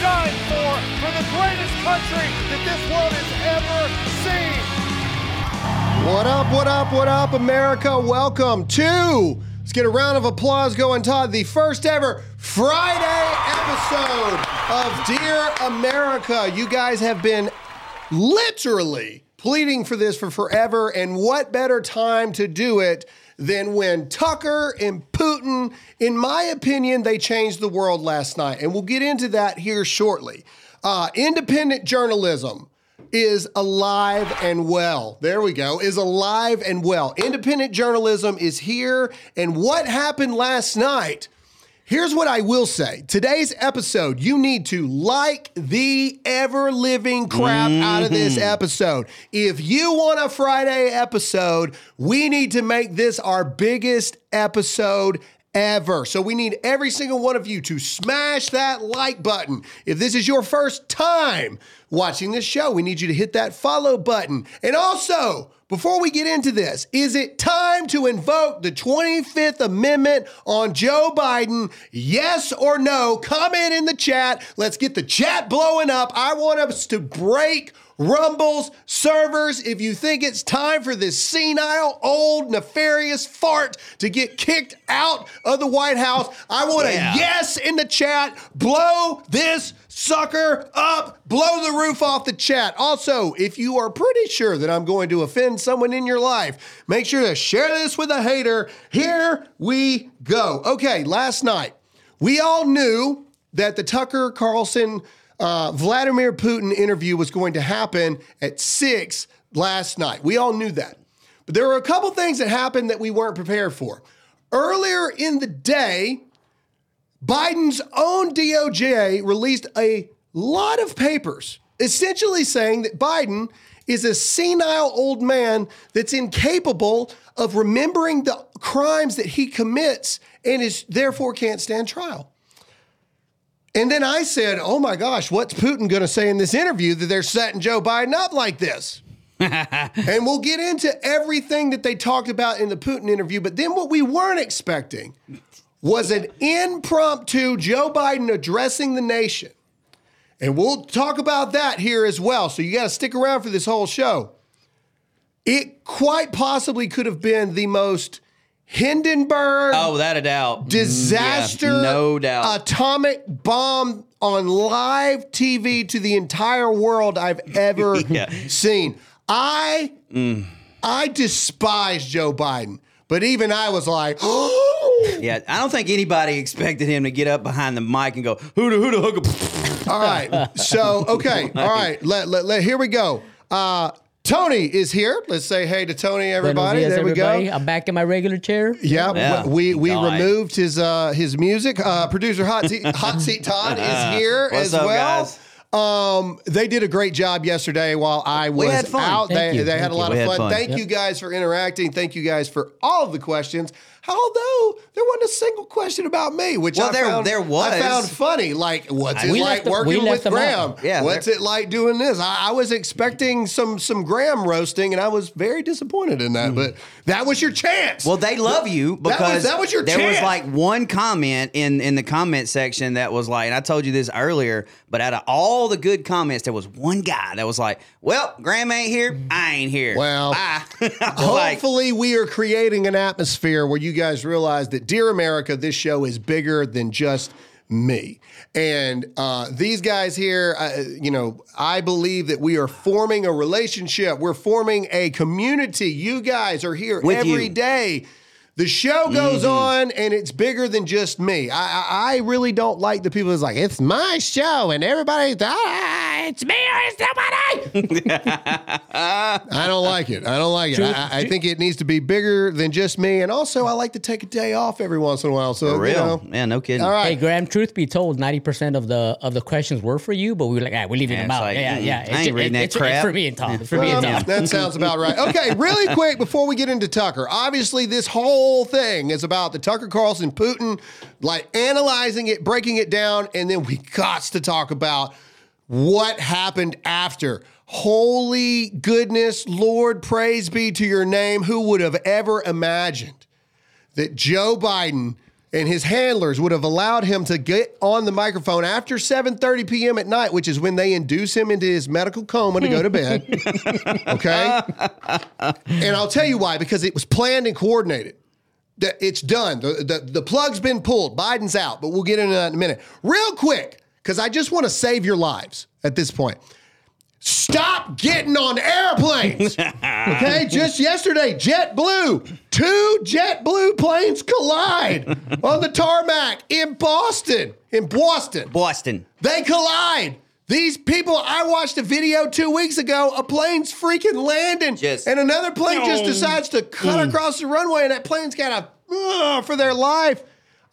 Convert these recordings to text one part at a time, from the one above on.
dying for, for the greatest country that this world has ever seen. What up, what up, what up, America? Welcome to, let's get a round of applause going, Todd, the first ever Friday episode of Dear America. You guys have been literally pleading for this for forever, and what better time to do it than when Tucker and Putin, in my opinion, they changed the world last night. And we'll get into that here shortly. Uh, independent journalism is alive and well. There we go. Is alive and well. Independent journalism is here. And what happened last night? Here's what I will say. Today's episode, you need to like the ever living crap out of this mm-hmm. episode. If you want a Friday episode, we need to make this our biggest episode ever. So we need every single one of you to smash that like button. If this is your first time watching this show, we need you to hit that follow button. And also, before we get into this, is it time to invoke the 25th Amendment on Joe Biden? Yes or no? Comment in the chat. Let's get the chat blowing up. I want us to break Rumble's servers. If you think it's time for this senile, old, nefarious fart to get kicked out of the White House, I want Yeah. a yes in the chat. Blow this sucker up. Blow the roof off the chat. Also, if you are pretty sure that I'm going to offend someone in your life, make sure to share this with a hater. Here we go. Okay, last night, we all knew that the Tucker Carlson uh, Vladimir Putin interview was going to happen at six last night. We all knew that. But there were a couple things that happened that we weren't prepared for. Earlier in the day, Biden's own DOJ released a lot of papers essentially saying that Biden is a senile old man that's incapable of remembering the crimes that he commits and is therefore can't stand trial. And then I said, "Oh my gosh, what's Putin going to say in this interview that they're setting Joe Biden up like this?" and we'll get into everything that they talked about in the Putin interview, but then what we weren't expecting was an impromptu Joe Biden addressing the nation. And we'll talk about that here as well. So you got to stick around for this whole show. It quite possibly could have been the most Hindenburg Oh, without a doubt. disaster, Yeah, no doubt. atomic bomb on live TV to the entire world I've ever Yeah. seen. I I despise Joe Biden, but even I was like, oh, yeah, I don't think anybody expected him to get up behind the mic and go, who the hook? all right. So okay, all right. Let, let, let- here we go. Uh, Tony is here. Let's say hey to Tony, everybody. Dias, there we everybody. go. I'm back in my regular chair. Yeah, Yeah. we we God. removed his uh his music. Uh producer Hot Seat, Hot Seat Todd is here What's as up, well. guys? Um, they did a great job yesterday while I was had fun. out. Thank they you. they had a lot you. of fun. fun. Thank Yep. you guys for interacting. Thank you guys for all of the questions. Although there wasn't a single question about me, which Well, I there- found, there was. I found funny. Like, what's it We like them- working with Graham? out. Yeah, what's it like doing this? I, I was expecting some some Graham roasting, and I was very disappointed in that. Hmm. But that was your chance. Well, they love you That was- because that was your chance. there was like one comment in in the comment section that was like, and I told you this earlier, but out of all the good comments, there was one guy that was like, "Well, Graham ain't here, I ain't here." Well. I like, Hopefully, we are creating an atmosphere where you guys realize that, Dear America, this show is bigger than just me. And uh, these guys here, uh, you know, I believe that we are forming a relationship. We're forming a community. You guys are here With every you. day. The show goes on, and it's bigger than just me. I, I, I really don't like the people that's like, it's my show, and everybody's, ah, it's me or it's nobody. I don't like it. I don't like it. I, I think it needs to be bigger than just me. And also, I like to take a day off every once in a while. So, For you real? know. yeah, no kidding. All right. Hey, Graham. Truth be told, ninety percent of the of the questions were for you, but we were like, ah, we're leaving Yeah, them it's out. like, yeah, mm-mm. yeah. I It's ain't ju- reading that it's, crap. It's for me and Tom. It's for me and Tom. that sounds about right. Okay, really quick before we get into Tucker. Obviously, this whole thing is about the Tucker Carlson Putin, like analyzing it, breaking it down, and then we got to talk about what happened after. Holy goodness, Lord, praise be to your name. Who would have ever imagined that Joe Biden and his handlers would have allowed him to get on the microphone after 7:30 p.m. at night, which is when they induce him into his medical coma to go to bed. okay? And I'll tell you why because it was planned and coordinated. It's done. The, the the plug's been pulled. Biden's out, but we'll get into that in a minute. Real quick, because I just want to save your lives at this point. Stop getting on airplanes. Okay, just yesterday, JetBlue, two JetBlue planes collide on the tarmac in Boston. In Boston, Boston. they collide. These people, I watched a video two weeks ago. A plane's freaking landing, Just- and another plane just decides to cut across the runway, and that plane's got a uh, for their life.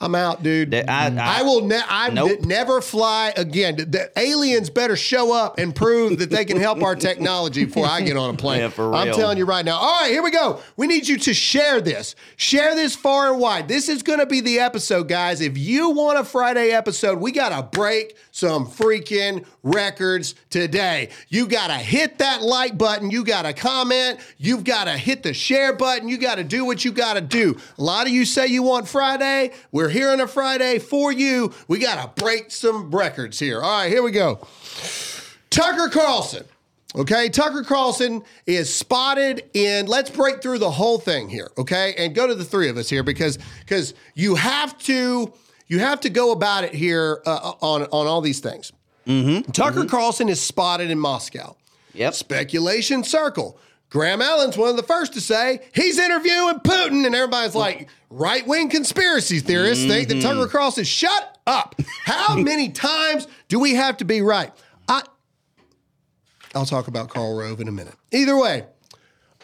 I'm out, dude. I- I- I will. Ne- I Nope. never fly again. The, aliens better show up and prove that they can help our technology before I get on a plane. Yeah, for real. I'm telling you right now. All right, here we go. We need you to share this. Share this far and wide. This is going to be the episode, guys. If you want a Friday episode, we got to break some freaking records today. You got to hit that like button. You got to comment. You've got to hit the share button. You got to do what you got to do. A lot of you say you want Friday. We're here on a Friday for you. We got to break some records here. All right, here we go. Tucker Carlson. Okay, Tucker Carlson is spotted in. Let's break through the whole thing here, okay, and go to the three of us here because because you have to you have to go about it here uh, on on all these things. Tucker Carlson is spotted in Moscow. Yep. Speculation circle. Graham Allen's one of the first to say he's interviewing Putin, and everybody's like, right wing conspiracy theorists think that Tucker Cross is shut up. How many times do we have to be right? I, I'll talk about Karl Rove in a minute. Either way,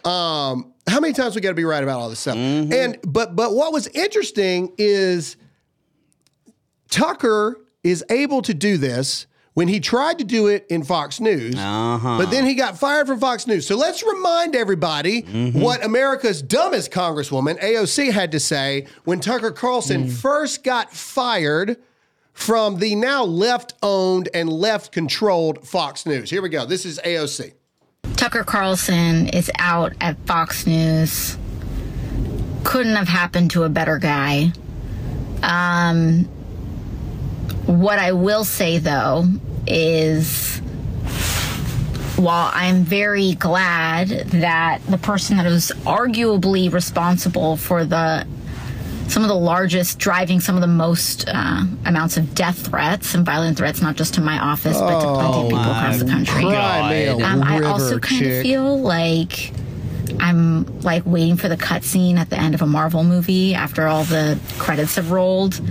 um, how many times we got to be right about all this stuff? And but but what was interesting is Tucker is able to do this when he tried to do it in Fox News, uh-huh. but then he got fired from Fox News. So let's remind everybody mm-hmm. what America's dumbest congresswoman, AOC, had to say when Tucker Carlson mm. first got fired from the now left owned and left controlled Fox News. Here we go. This is AOC. Tucker Carlson is out at Fox News. Couldn't have happened to a better guy. Um, what I will say though is while I'm very glad that the person that was arguably responsible for the some of the largest driving some of the most uh, amounts of death threats and violent threats, not just to my office, but to plenty of people across the country. Cry me a Um, I also kind of feel like I'm like waiting for the cutscene at the end of a Marvel movie after all the credits have rolled,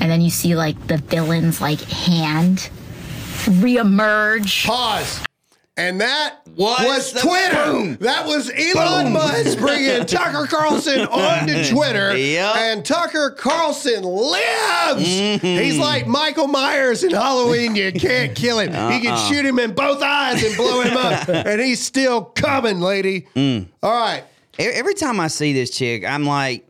and then you see like the villain's like hand reemerge. Pause. And that Was was, Twitter. boom. That was Elon Musk bringing Tucker Carlson onto Twitter. Yep. And Tucker Carlson lives. Mm-hmm. He's like Michael Myers in Halloween. You can't kill him. He Uh-uh. can shoot him in both eyes and blow him up. and he's still coming, lady. Mm. All right. Every time I see this chick, I'm like,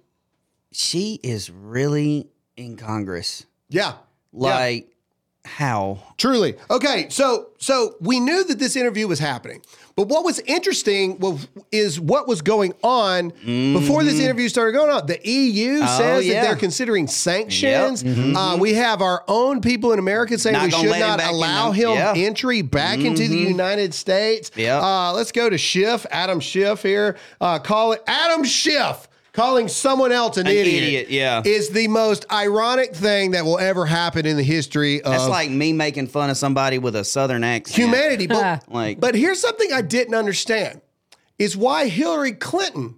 she is really in Congress. Yeah. Yeah. Like, how? Truly. Okay, so so we knew that this interview was happening. But what was interesting was, is what was going on before this interview started going on. The EU says Mm-hmm. Oh, yeah. that they're considering sanctions. Uh, we have our own people in America saying Not we should him not in allow him yeah. Mm-hmm. entry back into the United States. Yep. Uh, let's go to Schiff, Adam Schiff here. Uh, call it Adam Schiff. Calling someone else an, An idiot, idiot, yeah. is the most ironic thing that will ever happen in the history of That's like me making fun of somebody with a southern accent. humanity. But, Like- but here's something I didn't understand is why Hillary Clinton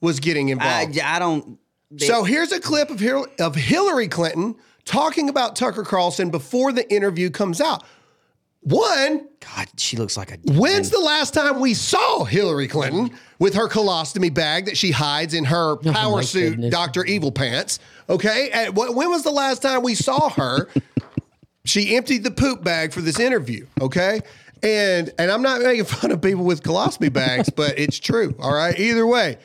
was getting I, involved. I don't. so here's a clip of, Hil- of Hillary Clinton talking about Tucker Carlson before the interview comes out. One, God, she looks like a. when's the last time we saw Hillary Clinton with her colostomy bag that she hides in her oh power my suit, goodness. Dr. Evil Pants? Okay. And wh- when was the last time we saw her? she emptied the poop bag for this interview. Okay. And and I'm not making fun of people with colostomy bags, but it's true. All right. Either way.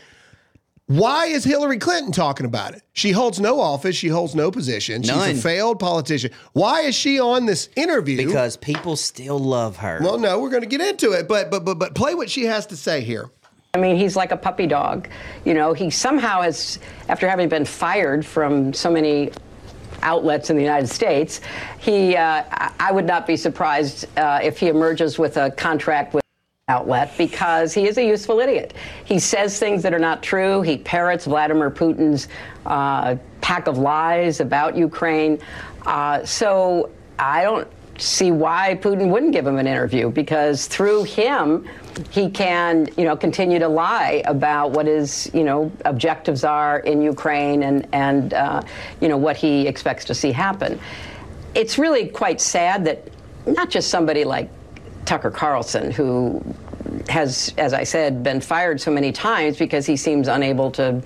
Why is Hillary Clinton talking about it? She holds no office. She holds no position. She's None. a failed politician. Why is she on this interview? Because people still love her. well, no, we're going to get into it, but but but but play what she has to say here. I mean, he's like a puppy dog. You know, he somehow has, after having been fired from so many outlets in the United States. He, uh, I- I would not be surprised uh, if he emerges with a contract with outlet because he is a useful idiot. He says things that are not true. He parrots Vladimir Putin's uh, pack of lies about Ukraine. Uh, so I don't see why Putin wouldn't give him an interview because through him he can you know continue to lie about what his you know objectives are in Ukraine and and uh, you know what he expects to see happen. It's really quite sad that not just somebody like Tucker Carlson, who has, as I said, been fired so many times because he seems unable to,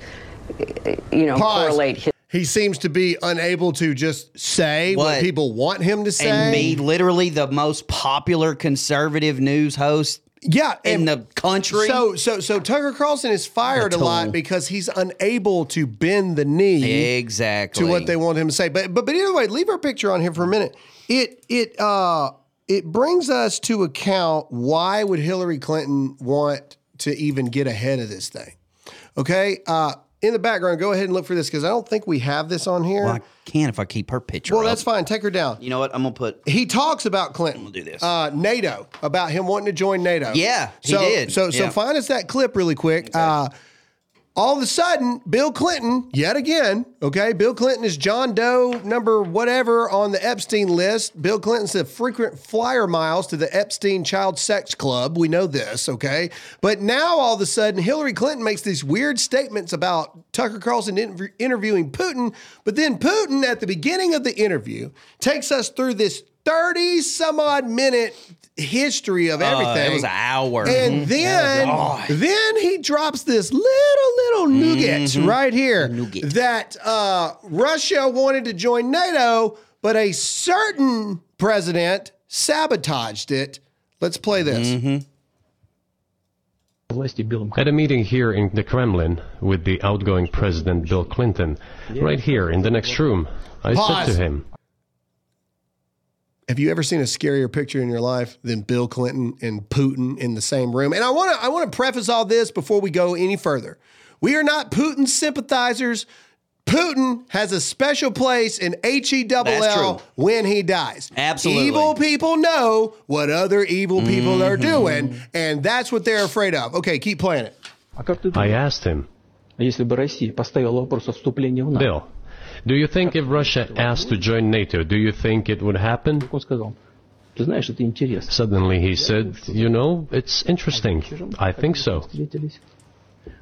you know, Pause. correlate his. He seems to be unable to just say what, What? people want him to say. and be literally the most popular conservative news host yeah, in the country. So, so, so Tucker Carlson is fired a lot because he's unable to bend the knee exactly to what they want him to say. But, but, but either way, leave our picture on here for a minute. It, it, uh, it brings us to account why would Hillary Clinton want to even get ahead of this thing? Okay, uh, in the background, go ahead and look for this because I don't think we have this on here. Well, I can if I keep her picture. Well, up. that's fine. Take her down. You know what? I'm gonna put. He talks about Clinton. We'll do this. Uh, NATO about him wanting to join NATO. Yeah, he so, did. So so Yeah. find us that clip really quick. Uh, all of a sudden, Bill Clinton, yet again, okay, Bill Clinton is John Doe number whatever on the Epstein list. Bill Clinton's a frequent flyer miles to the Epstein Child Sex Club. We know this, okay? But now all of a sudden, Hillary Clinton makes these weird statements about Tucker Carlson interv- interviewing Putin. But then Putin, at the beginning of the interview, takes us through this 30 some odd minute history of everything. Uh, it was an hour. And mm-hmm. then, oh, then he drops this little, little nougat mm-hmm. right here nougat. that uh, Russia wanted to join NATO, but a certain president sabotaged it. Let's play this. Mm-hmm. At a meeting here in the Kremlin with the outgoing president Bill Clinton, right here in the next room, I Pause. said to him, have you ever seen a scarier picture in your life than Bill Clinton and Putin in the same room? And I want to I want to preface all this before we go any further. We are not Putin sympathizers. Putin has a special place in HEWL when he dies. Absolutely. Evil people know what other evil people mm-hmm. are doing, and that's what they're afraid of. Okay, keep playing it. I asked him. Bill, do you think if Russia asked to join NATO, do you think it would happen? Suddenly he said, you know, it's interesting. I think so.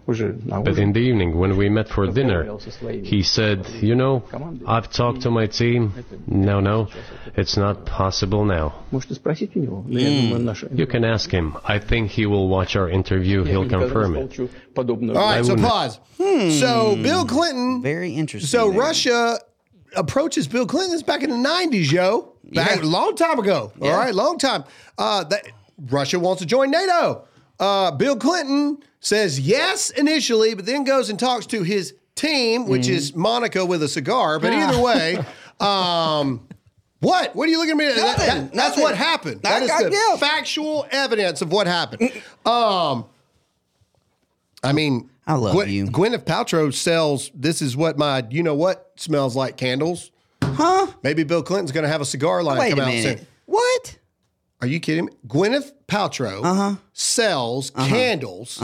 But in the evening, when we met for dinner, he said, you know, I've talked to my team. No, no, it's not possible now. Mm. You can ask him. I think he will watch our interview. He'll confirm it. All right, so pause. Hmm. So Bill Clinton. Very interesting. So there. Russia approaches Bill Clinton. This back in the 90s, yo. Back yeah. long time ago. All right, yeah. long time. Uh, that, Russia wants to join NATO. Uh, Bill Clinton says yes initially, but then goes and talks to his team, which is Monica with a cigar. But either way, um, what? What are you looking at me? Nothing, that- that's nothing. what happened. I- That is the factual evidence of what happened. Um, I mean, I love Gwen- you. Gwyneth Paltrow sells. This is what my you know what smells like candles. huh? Maybe Bill Clinton's going to have a cigar line Wait come out soon. What? Are you kidding me? Gwyneth Paltrow Uh-huh. sells candles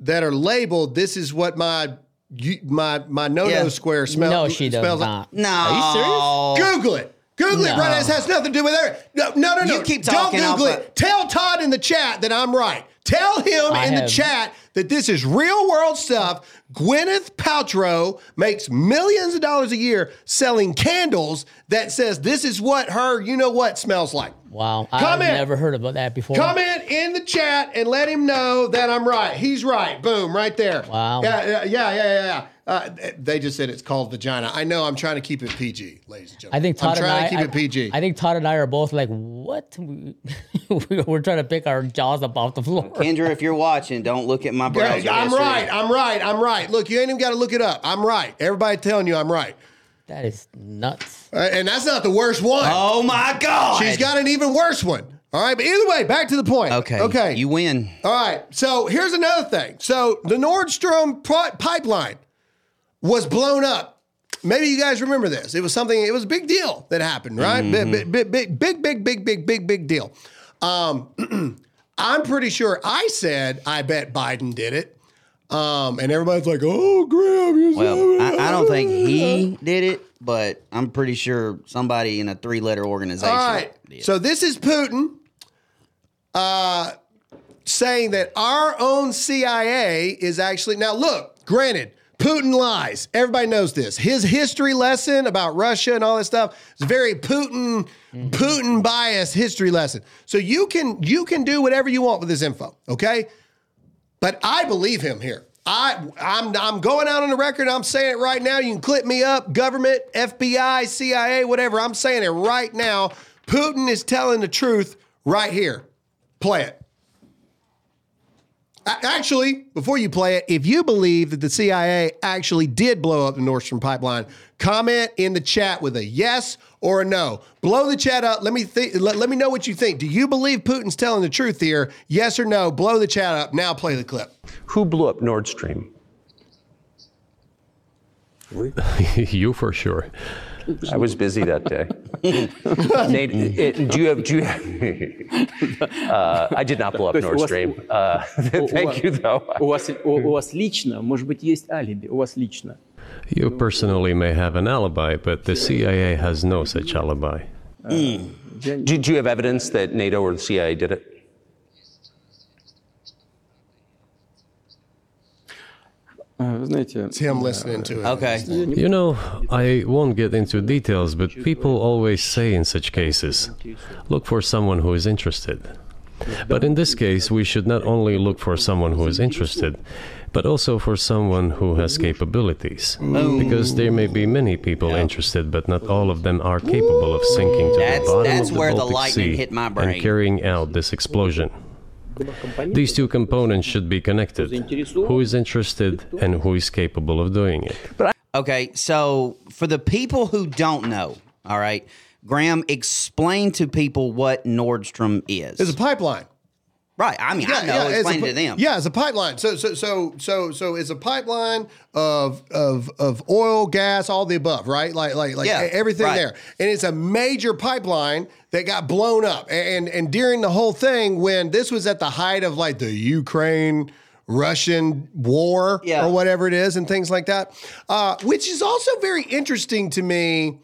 that are labeled. This is what my you, my my no no Yeah. square smell. no, she does smells not. No. Are you serious? Google it. Google it, right? This has nothing to do with it. No, no, no, no. You keep Don't talking, Google it. Tell Todd in the chat that I'm right. Tell him I in the chat that this is real world stuff. Gwyneth Paltrow makes millions of dollars a year selling candles that says this is what her, you know what, smells like. Wow, Come I've in. never heard about that before. Comment in the chat and let him know that I'm right. He's right. Boom, right there. Wow. Yeah, yeah, yeah, yeah. yeah. Uh, they just said it's called vagina. I know. I'm trying to keep it PG, ladies and gentlemen. I think Todd I'm trying and I, to keep I, it PG. I think Todd and I are both like, what? We're trying to pick our jaws up off the floor. Kendra, if you're watching, don't look at my browser. Yeah, I'm history. right. I'm right. I'm right. Look, you ain't even got to look it up. I'm right. Everybody telling you I'm right. That is nuts. Uh, and that's not the worst one. Oh my God. She's got an even worse one. All right. But either way, back to the point. Okay. Okay. You win. All right. So here's another thing. So the Nord Stream pi- pipeline was blown up maybe you guys remember this. It was something. It was a big deal that happened, right? Big, big, big, big, big, big, big, big, big, big deal. Um, I'm pretty sure I said I bet Biden did it. Um, and everybody's like, "Oh, Graham, you Well, I, I don't think he did it, but I'm pretty sure somebody in a three letter organization. All right. did. So this is Putin uh, saying that our own CIA is actually now. Look, granted, Putin lies. Everybody knows this. His history lesson about Russia and all this stuff is very Putin Putin bias history lesson. So you can you can do whatever you want with this info. Okay. But I believe him here. I I'm I'm going out on the record. I'm saying it right now. You can clip me up, government, FBI, CIA, whatever. I'm saying it right now. Putin is telling the truth right here. Play it. Actually, before you play it, if you believe that the CIA actually did blow up the Nord Stream pipeline, comment in the chat with a yes or a no. Blow the chat up. Let me think. Let, let me know what you think. Do you believe Putin's telling the truth here? Yes or no? Blow the chat up. Now play the clip. Who blew up Nord Stream? you for sure. I was busy that day. Nate, it- do you have? Do you have uh, I did not blow up То есть у Nord вас- Stream. Uh, thank you, though. У вас, у, у вас лично, может быть, есть алиби, у вас лично. You personally may have an alibi, but the CIA has no such alibi. Mm. Do, you have evidence that NATO or the CIA did it? See, I'm listening to it. Okay. You know, I won't get into details, but people always say in such cases look for someone who is interested. But in this case, we should not only look for someone who is interested, but also for someone who has capabilities. Oh. Because there may be many people interested, but not all of them are capable of sinking to That's- the bottom that's of the where the Baltic lightning Sea hit my brain. and carrying out this explosion. These two components should be connected. Who is interested and who is capable of doing it? Okay, so for the people who don't know, all right, Graham, explain to people what Nord Stream is. It's a pipeline. Right. I mean, I know. it's Explain a, to them. Yeah, it's a pipeline. So so so so so it's a pipeline of of of oil, gas, all the above, right? Like like like Yeah, everything right. there. And it's a major pipeline that got blown up. And and during the whole thing, when this was at the height of like the Ukraine Russian war Yeah. or whatever it is, and things like that, uh, which is also very interesting to me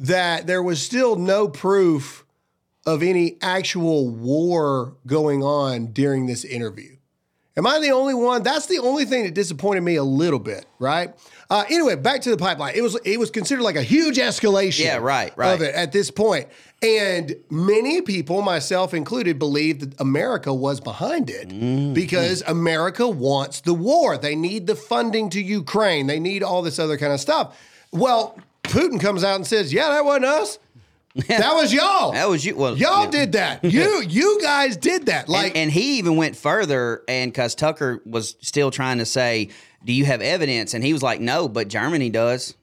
that there was still no proof of any actual war going on during this interview. Am I the only one? That's the only thing that disappointed me a little bit, right? Uh, anyway, back to the pipeline. It was it was considered like a huge escalation. Yeah, right, right. Of it at this point, and many people, myself included, believe that America was behind it Mm-hmm. because America wants the war. They need the funding to Ukraine. They need all this other kind of stuff. Well, Putin comes out and says, "Yeah, that wasn't us. that was y'all. That was you. Well, Y'all yeah. did that. You you guys did that. Like and, and he even went further, and because Tucker was still trying to say, "Do you have evidence?" And he was like, "No, but Germany does."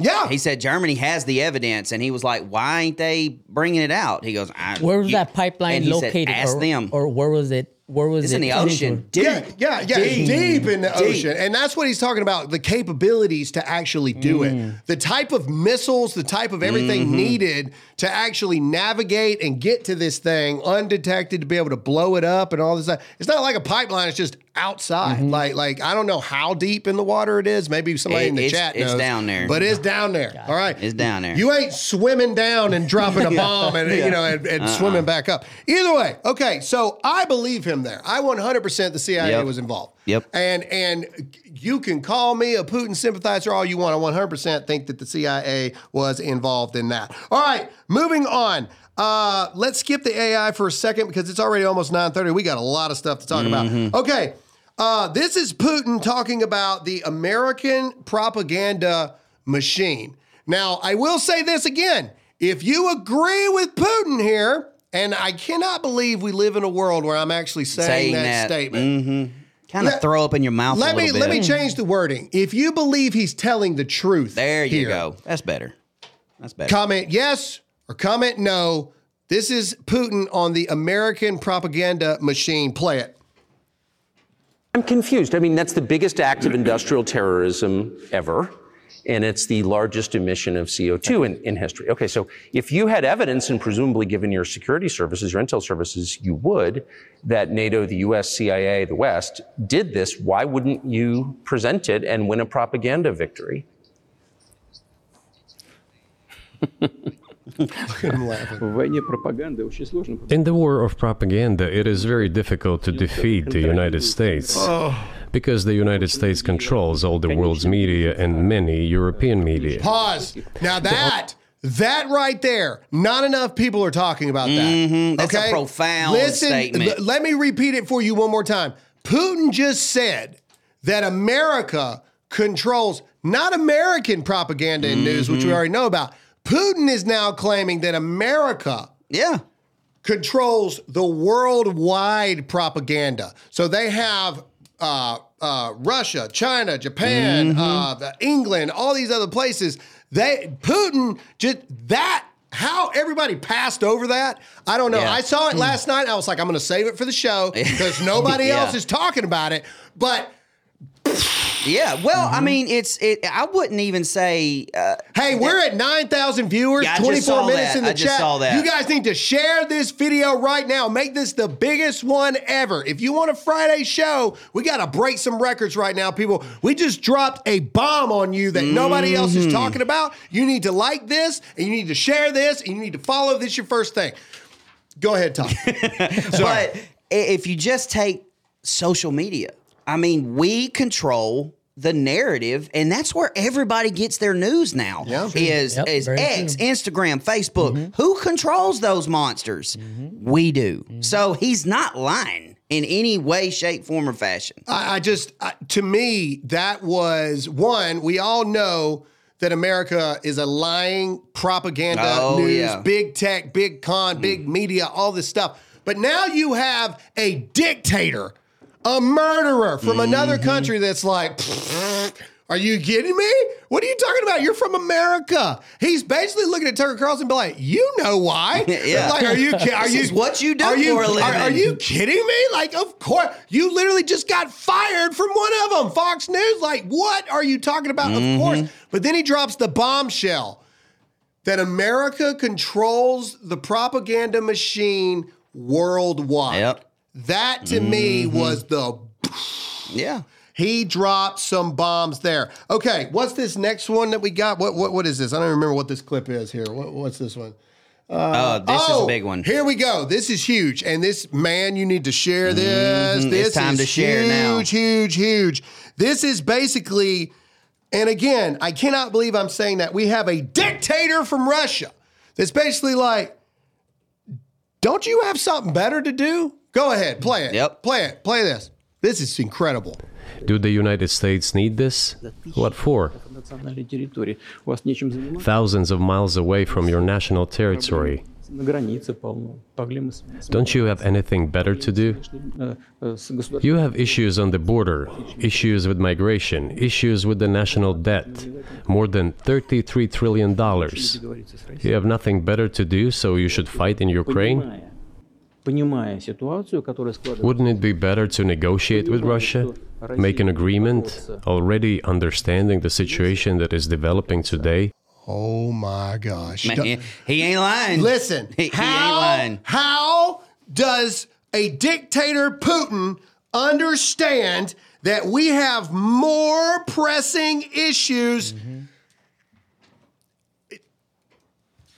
yeah, He said Germany has the evidence, and he was like, "Why ain't they bringing it out?" He goes, I, Where was you- that pipeline and he said, located? Ask or, them. Or where was it? Where was it's it? in the ocean. Deep. yeah, yeah, yeah. It's deep in the ocean, and that's what he's talking about: the capabilities to actually do Mm. it, the type of missiles, the type of everything Mm-hmm. needed to actually navigate and get to this thing undetected to be able to blow it up and all this stuff. It's not like a pipeline; it's just outside. Like, like I don't know how deep in the water it is. Maybe somebody It- in the chat it's down there. but it's down there. All right, It's down there. You ain't swimming down and dropping a bomb and you know and, and Uh-uh. swimming back up. Either way, okay. So I believe him there. I 100 percent the CIA Yep. was involved. Yep. And and you can call me a Putin sympathizer all you want. I 100 percent think that the CIA was involved in that. All right, moving on. Uh, let's skip the AI for a second because it's already almost 9:30. We got a lot of stuff to talk Mm-hmm. about. Okay. Uh, this is Putin talking about the American propaganda machine. Now, I will say this again. If you agree with Putin here, and I cannot believe we live in a world where I'm actually saying, Saying that, that. statement. kind of throw up in your mouth. Let me little let me change the wording. If you believe he's telling the truth, There you here, go. That's better. That's better. Comment yes or comment no. This is Putin on the American propaganda machine. Play it. I'm confused. I mean, that's the biggest act of industrial terrorism ever. and it's the largest emission of CO2 in, in history. Okay, so if you had evidence, and presumably given your security services, your intel services, you would, that NATO, the US, CIA, the West did this, why wouldn't you present it and win a propaganda victory? In the war of propaganda, it is very difficult to defeat the United States. Because the United States controls all the world's media and many European media. Pause. Now that that right there, not enough people are talking about that. Mm-hmm. That's okay? a profound Listen, statement. L- let me repeat it for you one more time. Putin just said that America controls not American propaganda and mm-hmm. news, which we already know about, Putin is now claiming that America yeah controls the worldwide propaganda. So they have uh, uh, Russia, China, Japan, Mhm. uh, England, all these other places. They Putin just that how everybody passed over that. I don't know. Yeah. I saw it last night. I was like, I'm going to save it for the show because nobody Yeah. else is talking about it. But Yeah, well, I mean, it's it. I wouldn't even say. Uh, Hey, we're at 9,000 viewers, Yeah, 24 minutes that. in the I chat. that. You guys need to share this video right now. Make this the biggest one ever. If you want a Friday show, we got to break some records right now, people. We just dropped a bomb on you that nobody else is Mhm. talking about. You need to like this, and you need to share this, and you need to follow this your first thing. Go ahead, Tom. But if you just take social media, I mean, we control the narrative, and that's where everybody gets their news now. Is Yep, is very X, true. Instagram, Facebook. Mm-hmm. Who controls those monsters? Mm-hmm. We do. Mm-hmm. So he's not lying in any way, shape, form, or fashion. I, I just, I, to me, that was one. We all know that America is a lying propaganda Oh, news, yeah. big tech, big con, big mm. media, all this stuff. But now you have a dictator, a murderer from another country that's like, are you kidding me? What are you talking about? You're from America. He's basically looking at Tucker Carlson and be like, you know why? Yeah. Like, are you are This you what you do are you, for a are- living. Are, you kidding me? Like, of course, you literally just got fired from one of them, Fox News. Like, what are you talking about? Mhm. Of course. But then he drops the bombshell that America controls the propaganda machine worldwide. Yep. That to me Mhm. was the Yeah. he dropped some bombs there. Okay, what's this next one that we got? What what what is this? I don't remember what this clip is here. What, what's this one? Uh, this is a big one. Here we go. This is huge. And this man, you need to share this. Mhm. This It's time is to share now. huge, now. huge, huge. This is basically, and again, I cannot believe I'm saying that. We have a dictator from Russia that's basically like, don't you have something better to do? Go ahead, play it. Yep. Play it. Play this. This is incredible. Do the United States need this? What for? Thousands of miles away from your national territory. Don't you have anything better to do? You have issues on the border, issues with migration, issues with the national debt, more than $33 trillion. You have nothing better to do, so you should fight in Ukraine? Wouldn't it be better to negotiate with Russia? Make an agreement, already understanding the situation that is developing today? Oh my gosh. Man, he, he ain't lying. Listen, he, he ain't lying. how does a dictator Putin understand that we have more pressing issues?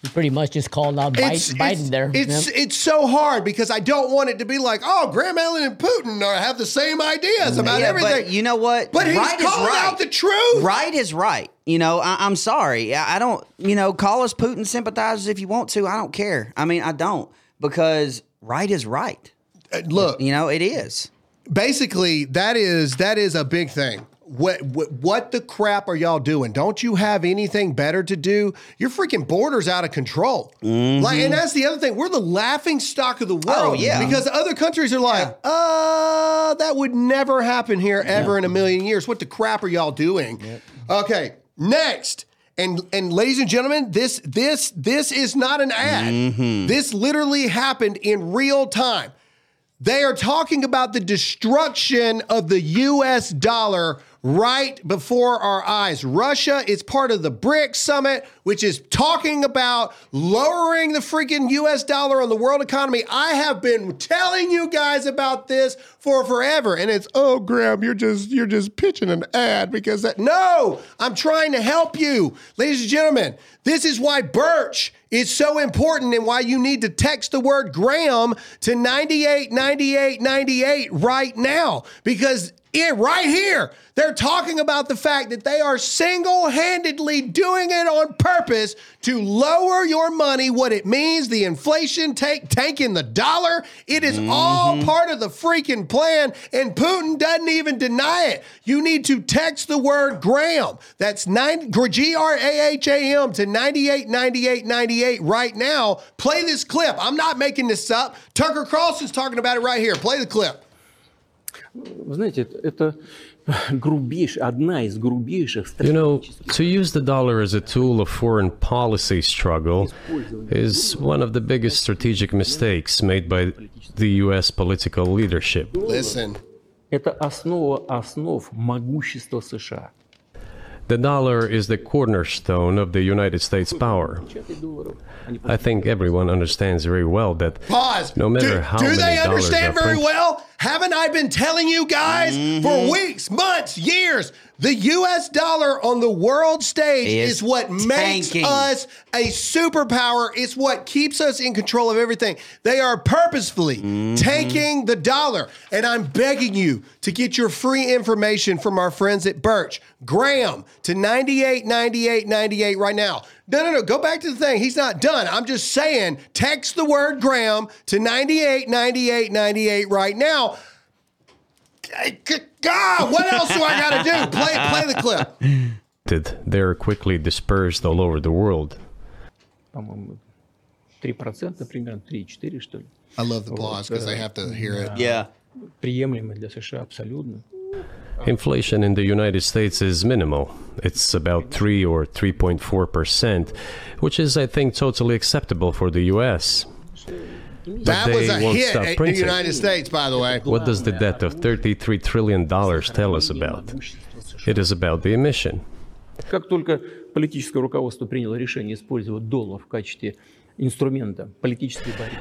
You pretty much just called out It's, Biden, Biden it's, there. it's, Yep. it's so hard because I don't want it to be like, oh, Graham Allen and Putin are, have the same ideas about Yeah, everything. But you know what? But he's right is calling right. out the truth. Right is right. You know, I, I'm sorry. I, I don't. You know, call us Putin sympathizers if you want to. I don't care. I mean, I don't because right is right. Uh, Look, You know, it is. basically that is that is a big thing. What, what what the crap are y'all doing? Don't you have anything better to do? Your freaking border's out of control. Like, and that's the other thing. We're the laughing stock of the world. Mm-hmm. Oh, yeah. Because other countries are like, uh, that would never happen here ever in a million years. What the crap are y'all doing? Okay, next. And and ladies and gentlemen, this this this is not an ad. Mm-hmm. This literally happened in real time. They are talking about the destruction of the US dollar right before our eyes. Russia is part of the BRICS summit, which is talking about lowering the freaking US dollar on the world economy. I have been telling you guys about this for forever. And it's, oh, Graham, you're just you're just pitching an ad because that no, I'm trying to help you. Ladies and gentlemen, this is why Birch is so important and why you need to text the word Graham to 989898 right now because it right here. They're talking about the fact that they are single-handedly doing it on purpose to lower your money what it means the inflation take tanking the dollar. It is all mm-hmm. part of the freaking plan and Putin doesn't even deny it. You need to text the word Graham. That's G R A H A M to 989898 right now. Play this clip. I'm not making this up. Tucker Carlson's talking about it right here. Play the clip Вы знаете, это, это грубейшая, одна из грубейших You know, стратегических to use the dollar as a tool of foreign policy struggle is one of the biggest strategic mistakes made by the US political leadership. listen Это основа основ могущества США. The dollar is the cornerstone of the United States power. I think everyone understands very well that Pause. no matter do, how do they understand very printed- well? Haven't I been telling you guys Mm-hmm. for weeks, months, years? The US dollar on the world stage Is is, what makes us a superpower. It's what keeps us in control of everything. They are purposefully Mm-hmm. taking the dollar. And I'm begging you to get your free information from our friends at Birch. Graham to 989898 right now. No, no, no. Go back to the thing. He's not done. I'm just saying, text the word Graham to 989898 right now. God, what else do I got to do? Play, play the clip. they're quickly dispersed all over the world. По-моему, 3% примерно, 3-4 что ли. I love the applause because they have to hear it. Yeah. Приемлемо для США абсолютно. Inflation in the United States is minimal. It's about 3 or 3.4%, which is, I think, totally acceptable for the US. But That they was a won't hit stop in the printing. United States, by the way. What does the debt of $33 trillion tell us about? It is about the emission. Как только политическое руководство приняло решение использовать доллар в качестве инструмента политической борьбы,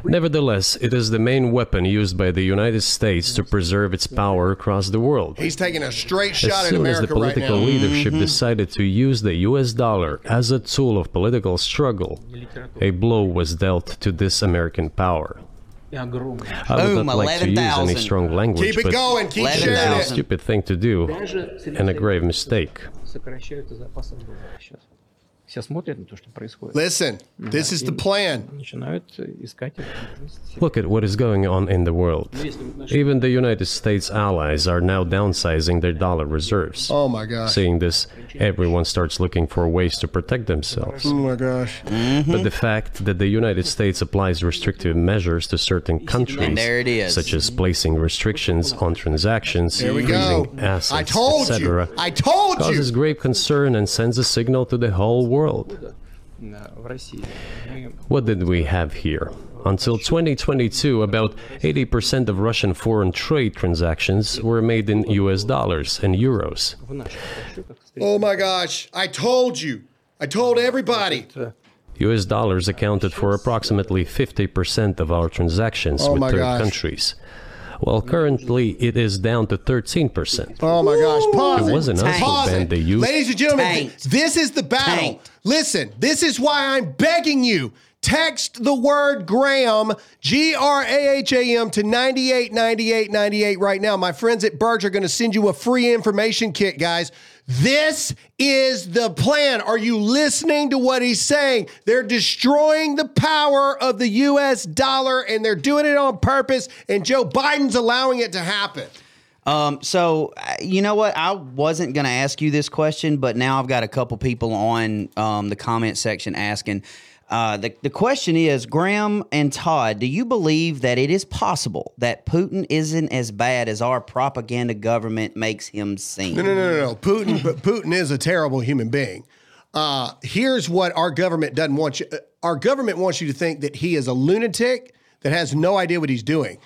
Nevertheless, it is the main weapon used by the United States to preserve its power across the world. He's taking a straight shot as soon as the political right leadership mm-hmm. decided to use the US dollar as a tool of political struggle, a blow was dealt to this American power. I would Boom, not like to use any strong language, keep it going, keep but it's a stupid thing to do and a grave mistake Все смотрят на то, что происходит. Listen, this is the plan. Начинают искать возможность. Look at what is going on in the world. Но если наши Even the United States allies are now downsizing their dollar reserves. Oh my gosh. Seeing this, everyone starts looking for ways to protect themselves. Oh my gosh. But the fact that the United States applies restrictive measures to certain countries, there it is. such as placing restrictions on transactions, There we go. freezing assets, I told you. etc., I told causes you. grave concern and sends a signal to the whole world. world. What did we have here? Until 2022, about 80% of Russian foreign trade transactions were made in US dollars and euros. Oh my gosh, I told you! I told everybody! US dollars accounted for approximately 50% of our transactions oh with third countries. Well, currently it is down to 13%. Oh my gosh. Pause It wasn't us who Pause banned it. the use. Ladies and gentlemen, Tanked. this is the battle. Tanked. Listen, this is why I'm begging you. Text the word Graham, G R A H A M, to 989898 right now. My friends at Birch are going to send you a free information kit, guys. This is the plan. Are you listening to what he's saying? They're destroying the power of the US dollar and they're doing it on purpose, and Joe Biden's allowing it to happen. Um, so uh, you know what? I wasn't going to ask you this question, but now I've got a couple people on um, the comment section asking. Uh, the, the question is, Graham and Todd, do you believe that it is possible that Putin isn't as bad as our propaganda government makes him seem? No, no, no, no, no. Putin, but Putin is a terrible human being. Uh, here's what our government doesn't want you. uh, Our government wants you to think that he is a lunatic that has no idea what he's doing.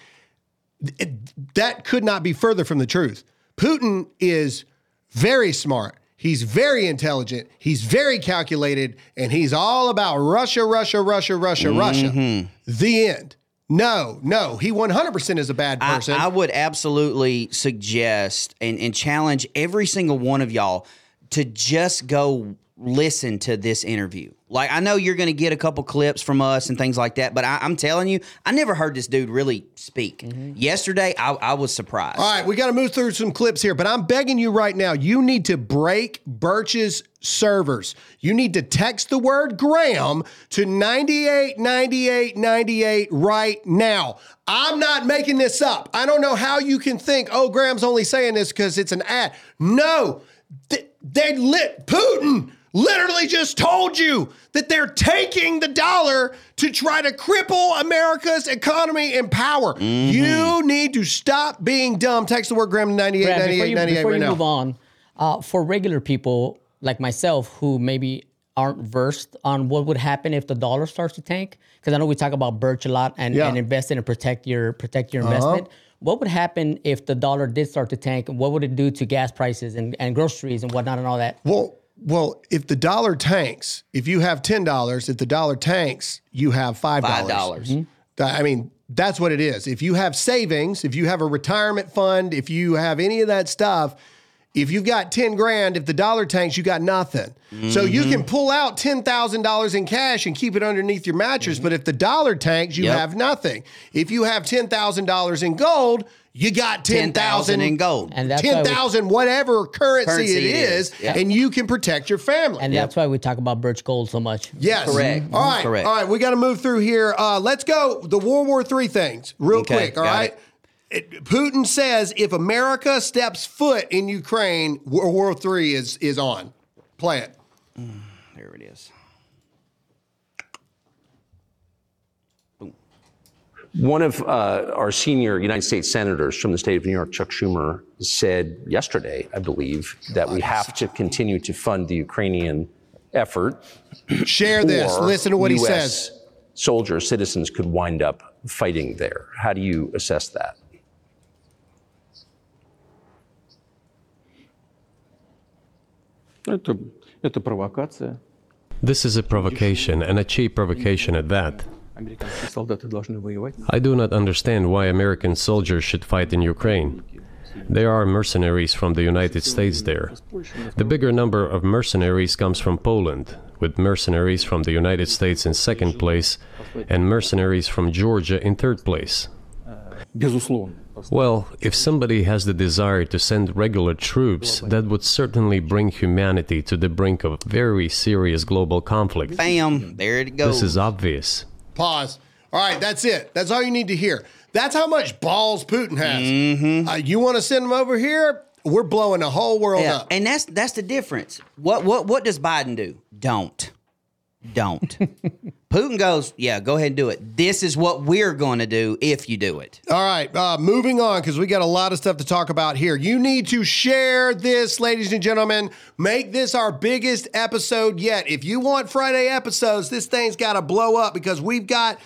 It- that could not be further from the truth. Putin is very smart. He's very intelligent. He's very calculated, and he's all about Russia, Russia, Russia, Russia, Russia. Mm-hmm. The end. No, no, he 100% is a bad I, person. I would absolutely suggest and, and challenge every single one of y'all to just go listen to this interview. Like, I know you're going to get a couple clips from us and things like that, but I, I'm telling you, I never heard this dude really speak. Mm-hmm. Yesterday, I, I was surprised. All right, we got to move through some clips here, but I'm begging you right now, you need to break Birch's servers. You need to text the word Graham to 989898 right now. I'm not making this up. I don't know how you can think, oh, Graham's only saying this because it's an ad. No, th- they lit Putin literally just told you that they're taking the dollar to try to cripple America's economy and power. You need to stop being dumb. Text the word Graham to 98, Brad, 98, before you, 98 before right you now. move on, uh, for regular people like myself who maybe aren't versed on what would happen if the dollar starts to tank, because I know we talk about Birch a lot and, Yeah. and invest in and protect your protect your Uh-huh. investment. What would happen if the dollar did start to tank? What would it do to gas prices and, and groceries and whatnot and all that? Well, well, if the dollar tanks, if you have ten dollars, if the dollar tanks, you have five Five dollars. dollars. Mm-hmm. I mean, that's what it is. If you have savings, if you have a retirement fund, if you have any of that stuff, if you've got 10 grand, if the dollar tanks, you got nothing. So you mm-hmm. can pull out $10,000 in cash and keep it underneath your mattress. Mm-hmm. But if the dollar tanks, you Yep. have nothing. If you have $10,000 in gold, you got 10,000 10,000 in gold. And that's 10,000 whatever currency, Currency it it is, is. Yeah. and you can protect your family. And that's why we talk about Birch Gold so much. Yes. Correct. All right. Correct. All right. We got to move through here. Uh, let's go the World War III things real Okay, quick. All got right. it. It- Putin says if America steps foot in Ukraine, World War III is is on. Play it. There it is. One of uh, our senior United States senators from the state of New York, Chuck Schumer, said yesterday, I believe, that we have to continue to fund the Ukrainian effort. Share this. Listen to what US he says. Soldiers, citizens could wind up fighting there. How do you assess that? This is a provocation, and a cheap provocation at that. I do not understand why American soldiers should fight in Ukraine. There are mercenaries from the United States there. The bigger number of mercenaries comes from Poland, with mercenaries from the United States in second place and mercenaries from Georgia in third place. Well, if somebody has the desire to send regular troops, that would certainly bring humanity to the brink of very serious global conflict. Bam, there it goes. This is obvious. Pause. All right. That's it. That's all you need to hear. That's how much balls Putin has. Uh, you want to send him over here? We're blowing the whole world Yeah, up. and that's that's the difference. What what what does Biden do? Don't, don't. Putin goes, yeah, go ahead and do it. This is what we're going to do if you do it. All right, uh, moving on because we got a lot of stuff to talk about here. You need to share this, ladies and gentlemen. Make this our biggest episode yet. If you want Friday episodes, this thing's got to blow up because we've got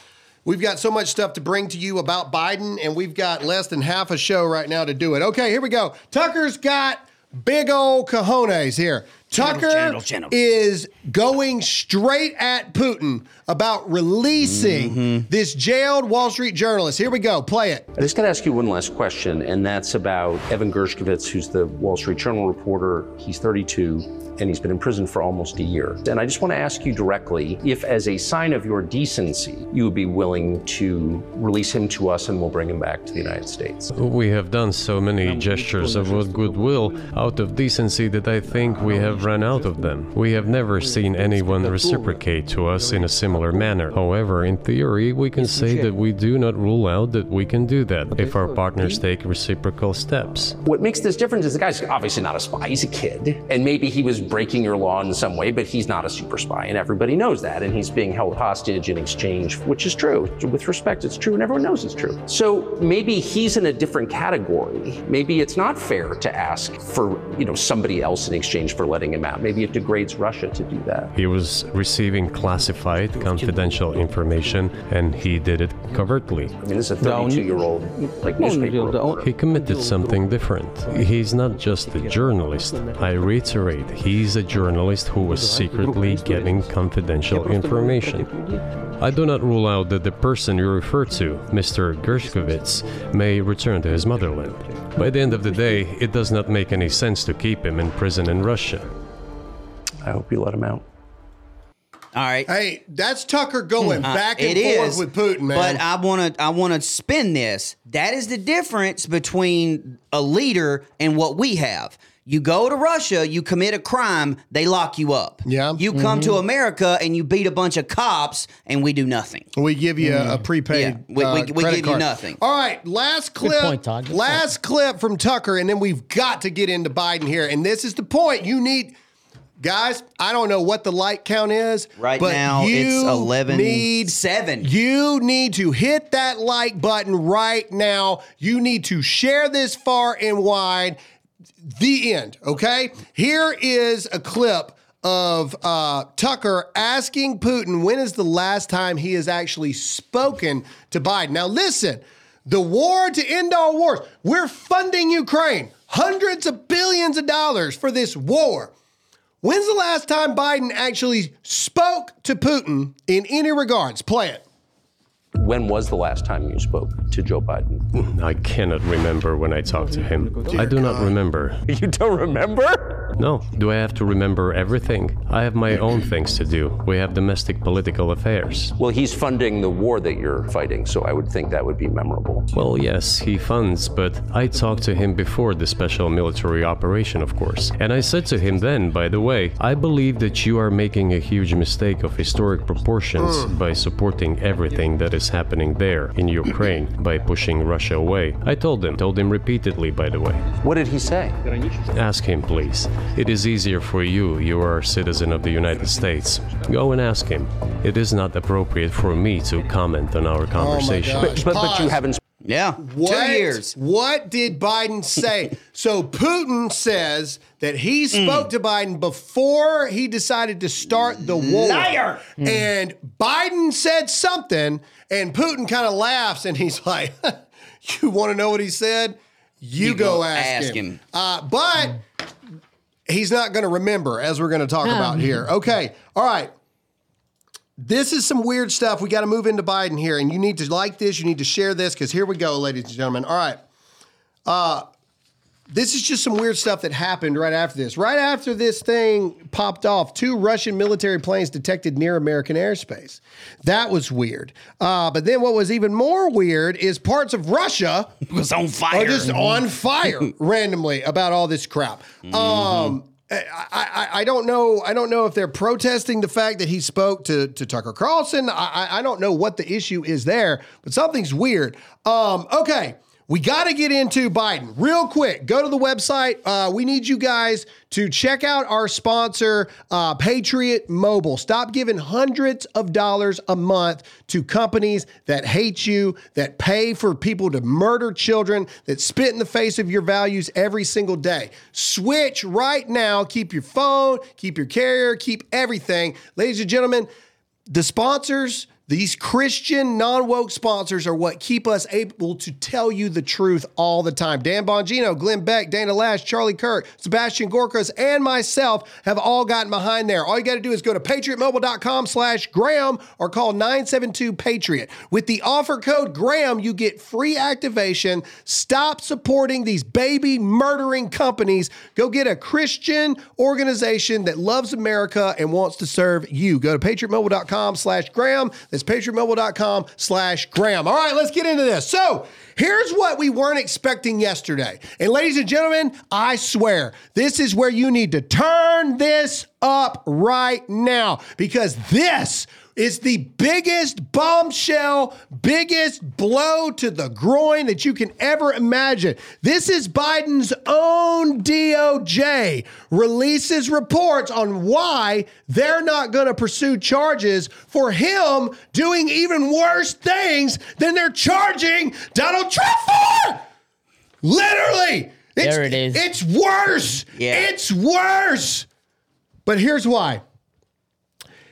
we've got so much stuff to bring to you about Biden, and we've got less than half a show right now to do it. Okay, here we go. Tucker's got big old cojones here. Tucker channel, channel. is going straight at Putin about releasing Mm-hmm. this jailed Wall Street journalist. Here we go. Play it. I just got to ask you one last question, and that's about Evan Gershkovich, who's the Wall Street Journal reporter. He's 32, and he's been in prison for almost a year. And I just want to ask you directly if, as a sign of your decency, you would be willing to release him to us and we'll bring him back to the United States. We have done so many gestures of goodwill out of decency that I think we have run out of them. We have never seen anyone reciprocate to us in a similar manner. However, in theory, we can say that we do not rule out that we can do that if our partners take reciprocal steps. What makes this different is the guy's obviously not a spy. He's a kid. And maybe he was breaking your law in some way, but he's not a super spy. And everybody knows that. And he's being held hostage in exchange, which is true. With respect, it's true. And everyone knows it's true. So maybe he's in a different category. Maybe it's not fair to ask for, you know, somebody else in exchange for letting something about. Maybe it degrades Russia to do that. He was receiving classified, confidential information, and he did it covertly. I mean, this is a 32-year-old like newspaper reporter. He committed something different. He's not just a journalist. I reiterate, he's a journalist who was secretly getting confidential information. I do not rule out that the person you refer to, Mr. Gershkovitz, may return to his motherland. By the end of the day, it does not make any sense to keep him in prison in Russia. I hope you let him out. All right. Hey, that's Tucker going Uh, back and it forth is, with Putin, man. But I want to I want to spin this. That is the difference between a leader and what we have. You go to Russia, you commit a crime, they lock you up. Yeah. You come to America and you beat a bunch of cops, and we do nothing. we give you a, a prepaid. Yeah, we- uh, we- we credit give you nothing. All right, last clip. point, Todd. Good last clip from Tucker, and then we've got to get into Biden here. And this is the point. You need, guys. I don't know what the like count is Right but now, it's 11 Need 7. You need to hit that like button right now. You need to share this far and wide. The end. Okay. Here is a clip of uh, Tucker asking Putin when is the last time he has actually spoken to Biden. Now, listen. The war to end all wars. We're funding Ukraine hundreds of billions of dollars for this war. When's the last time Biden actually spoke to Putin in any regards? Play it. When was the last time you spoke to Joe Biden? I cannot remember when I talked to him. I do not remember. You don't remember? No. Do I have to remember everything? I have my own things to do. We have domestic political affairs. Well, he's funding the war that you're fighting, so I would think that would be memorable. Well, yes, he funds, but I talked to him before the special military operation, of course. And I said to him then, by the way, I believe that you are making a huge mistake of historic proportions by supporting everything that is happening there in Ukraine by pushing Russia away. I told him, told him repeatedly, by the way. What did he say? Ask him, please. It is easier for you. You are a citizen of the United States. Go and ask him. It is not appropriate for me to comment on our oh conversation. gosh. But, but you haven't Yeah. What, Two years. What did Biden say? so Putin says that he Mm. spoke to Biden before he decided to start the war. Liar. And Biden said something, and Putin kind of laughs, and he's like, "You want to know what he said? You, You go, go ask, ask him." him. Uh, but he's not going to remember, as we're going to talk about here. Okay, all right. This is some weird stuff. We got to move into Biden here, and you need to like this. You need to share this because here we go, ladies and gentlemen. All right. Uh, this is just some weird stuff that happened right after this. Right after this thing popped off, two Russian military planes detected near American airspace. That was weird. Uh, but then what was even more weird is parts of Russia was on fire. are just on fire randomly about all this crap. Um, I, I, I don't know. I don't know if they're protesting the fact that he spoke to, to Tucker Carlson. I, I- don't know what the issue is there, but something's weird. Um, okay. We got to get into Biden real quick. Go to the website. Uh, we need you guys to check out our sponsor, uh, Patriot Mobile. Stop giving hundreds of dollars a month to companies that hate you, that pay for people to murder children, that spit in the face of your values every single day. Switch right now. Keep your phone, keep your carrier, keep everything. Ladies and gentlemen, the sponsors, these Christian non woke sponsors are what keep us able to tell you the truth all the time. Dan Bongino, Glenn Beck, Dana Loesch, Charlie Kirk, Sebastian Gorkas, and myself have all gotten behind there. All you got to do is go to patriotmobile.com slash Graham or call 972 Patriot. With the offer code Graham, you get free activation. Stop supporting these baby murdering companies. Go get a Christian organization that loves America and wants to serve you. Go to patriotmobile.com slash Graham. That's patriotmobile.com slash Graham. All right, let's get into this. So here's what we weren't expecting yesterday. And ladies and gentlemen, I swear, this is where you need to turn this up right now because this is the biggest bombshell, biggest blow to the groin that you can ever imagine. This is Biden's own DOJ releases reports on why they're not going to pursue charges for him doing even worse things than they're charging Donald Trump for. Literally. It's, There it is. It's worse. Yeah. It's worse. But here's why.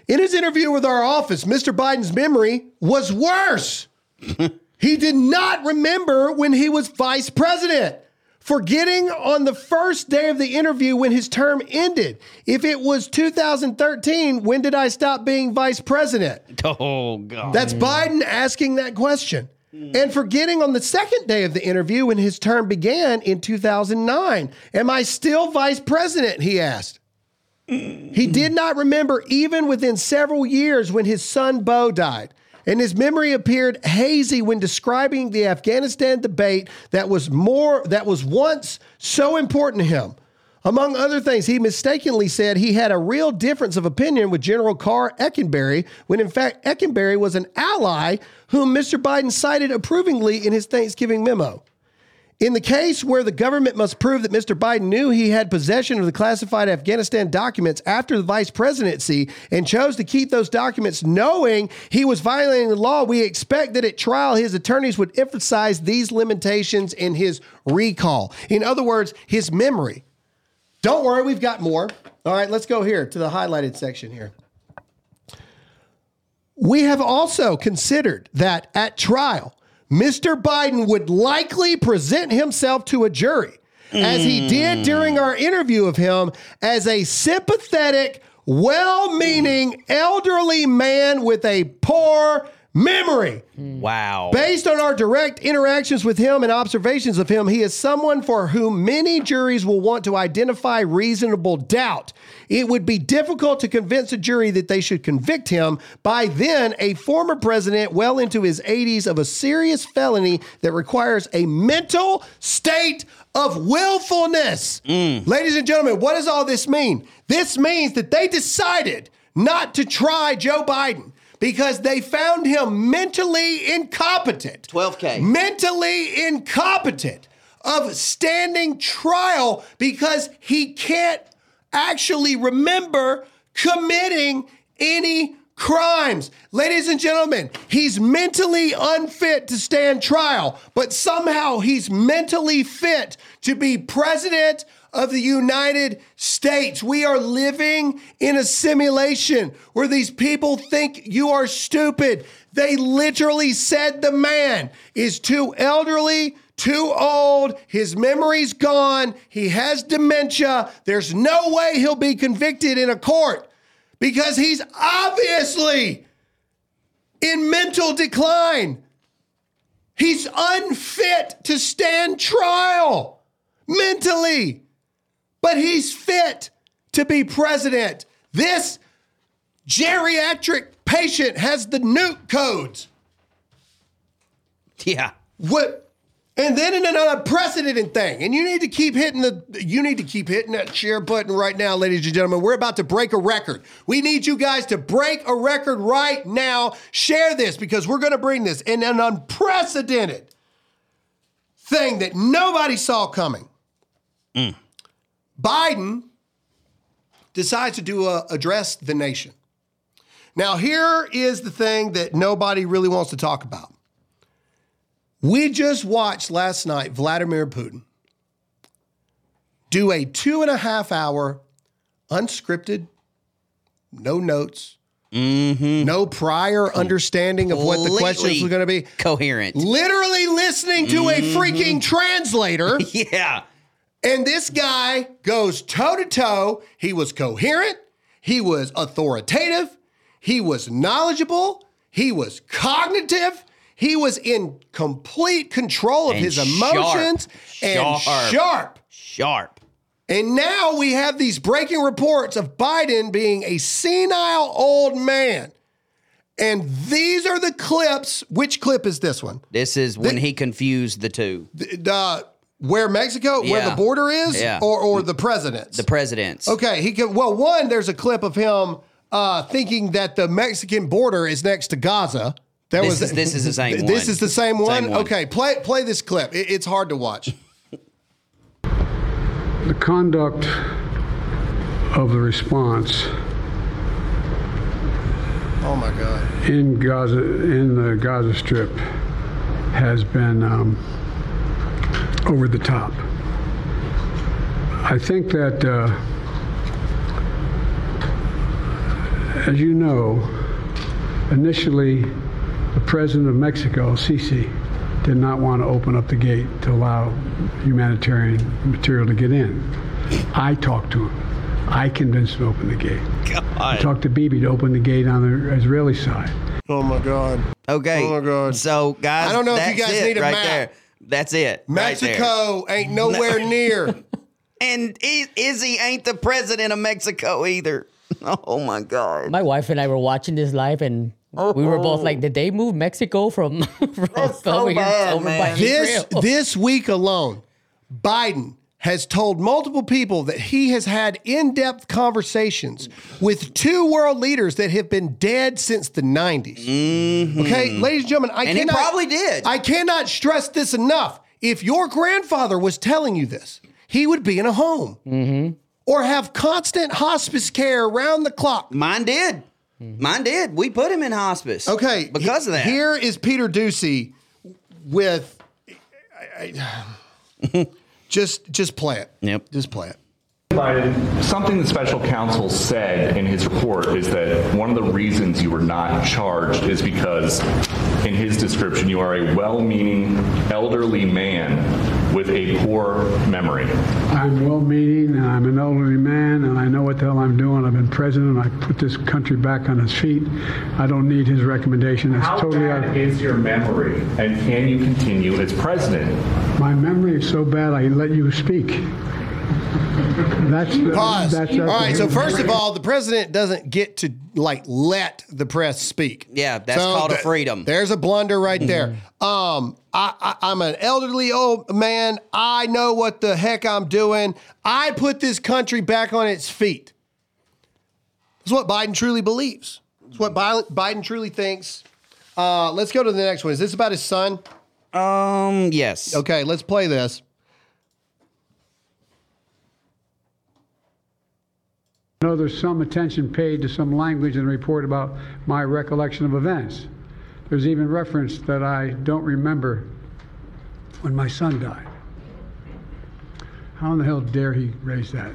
In his interview with our office, Mr. Biden's memory was worse. he did not remember when he was vice president, forgetting on the first day of the interview when his term ended. If it was 2013, when did I stop being vice president? Oh God. That's Biden asking that question. Hmm. And forgetting on the second day of the interview when his term began in 2009. Am I still vice president? He asked. He did not remember even within several years when his son Bo died. And his memory appeared hazy when describing the Afghanistan debate that was more that was once so important to him. Among other things, he mistakenly said he had a real difference of opinion with General Karl Eikenberry, when in fact Eikenberry was an ally whom Mr. Biden cited approvingly in his Thanksgiving memo. In the case where the government must prove that Mr. Biden knew he had possession of the classified Afghanistan documents after the vice presidency and chose to keep those documents knowing he was violating the law, we expect that at trial his attorneys would emphasize these limitations in his recall. In other words, his memory. Don't worry, we've got more. All right, let's go here to the highlighted section here. We have also considered that at trial, Mr. Biden would likely present himself to a jury, as he did during our interview of him, as a sympathetic, well meaning elderly man with a poor memory. Hmm. wow. Based on our direct interactions with him and observations of him, he is someone for whom many juries will want to identify reasonable doubt. It would be difficult to convince a jury that they should convict him by then a former president well into his 80s of a serious felony that requires a mental state of willfulness. Mm. Ladies and gentlemen, what does all this mean? This means that they decided not to try Joe Biden because they found him mentally incompetent. 12K. Mentally incompetent of standing trial because he can't actually remember committing any crimes. Ladies and gentlemen, he's mentally unfit to stand trial, but somehow he's mentally fit to be president of the United States. We are living in a simulation where these people think you are stupid. They literally said the man is too elderly, too old, his memory's gone, he has dementia. There's no way he'll be convicted in a court because he's obviously in mental decline. He's unfit to stand trial mentally, but he's fit to be president. This geriatric patient has the nuke codes. Yeah. What? And then in an unprecedented thing, and you need to keep hitting the you need to keep hitting that share button right now, ladies and gentlemen. We're about to break a record. We need you guys to break a record right now. Share this because we're going to bring this in an unprecedented thing that nobody saw coming. Biden decides to do a address the nation. Now, here is the thing that nobody really wants to talk about. We just watched last night Vladimir Putin do a two and a half hour unscripted, no notes, mm-hmm. no prior understanding of what the questions were going to be. Coherent. Literally listening to a mm-hmm. freaking translator. Yeah. And this guy goes toe to toe. He was coherent. He was authoritative. He was knowledgeable. He was cognitive. He was in complete control of And his sharp. emotions and Sharp. sharp. Sharp. And now we have these breaking reports of Biden being a senile old man. And these are the clips. Which clip is this one? This is when he confused the two. The, where Mexico, where the border is, Yeah. or, or the president's? The presidents. Okay, he can. Well, one, there's a clip of him uh, thinking that the Mexican border is next to Gaza. That This was is- this is the same This one. is the same one. Same one. Okay, play play this clip. It- it's hard to watch. The conduct of the response Oh my God. in Gaza, in the Gaza Strip, has been um, over the top. I think that uh, as you know, initially the president of Mexico, Sisi, did not want to open up the gate to allow humanitarian material to get in. I talked to him. I convinced him to open the gate. God. I talked to Bibi to open the gate on the Israeli side. Oh my God. Okay. Oh my God. So guys, I don't know if you guys need a right map. there. That's it. right there. Mexico ain't nowhere near. And Izzy ain't the president of Mexico either. Oh my God. My wife and I were watching this live, and we were both like, "Did they move Mexico from, from so over here bad, over man. by This Israel?" this week alone, Biden has told multiple people that he has had in-depth conversations with two world leaders that have been dead since the 90s. Okay, ladies and gentlemen, I Mm-hmm. And he cannot probably did. I cannot stress this enough. If your grandfather was telling you this, he would be in a home Mm-hmm. or have constant hospice care around the clock. Mine did. Mm-hmm. Mine did. We put him in hospice. Okay, Because of that. Here is Peter Doocy with. just, just play it. Yep. Just play it. Something the special counsel said in his report is that one of the reasons you were not charged is because, in his description, you are a well meaning elderly man with a poor memory. I'm well meaning and I'm an elderly man and I know what the hell I'm doing. I've been president. I put this country back on its feet. I don't need his recommendation. It's How totally out bad is your memory, and can you continue as president? My memory is so bad I let you speak. That's Pause. That's, all right. So first of all, the president doesn't get to like let the press speak. Yeah, that's called a freedom. There's a blunder right there. Um, I, I, I'm an elderly old man. I know what the heck I'm doing. I put this country back on its feet. That's what Biden truly believes. That's what Biden truly thinks. Uh, let's go to the next one. Is this about his son? Um, yes. Okay, let's play this. Know there's some attention paid to some language in the report about my recollection of events. There's even reference that I don't remember when my son died. How in the hell dare he raise that?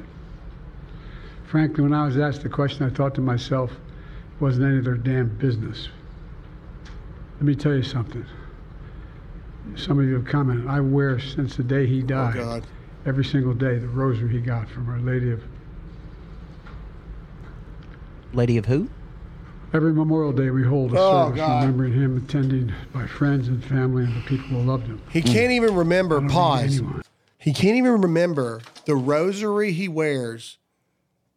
Frankly, when I was asked the question, I thought to myself, it wasn't any of their damn business. Let me tell you something. Some of you have commented. I wear since the day he oh, died, God. every single day, the rosary he got from Our Lady of Lady of who? Every Memorial Day, we hold a Oh, service God. remembering him, attended by friends and family and the people who loved him. He can't even remember. I don't need Pause. He can't even remember the rosary he wears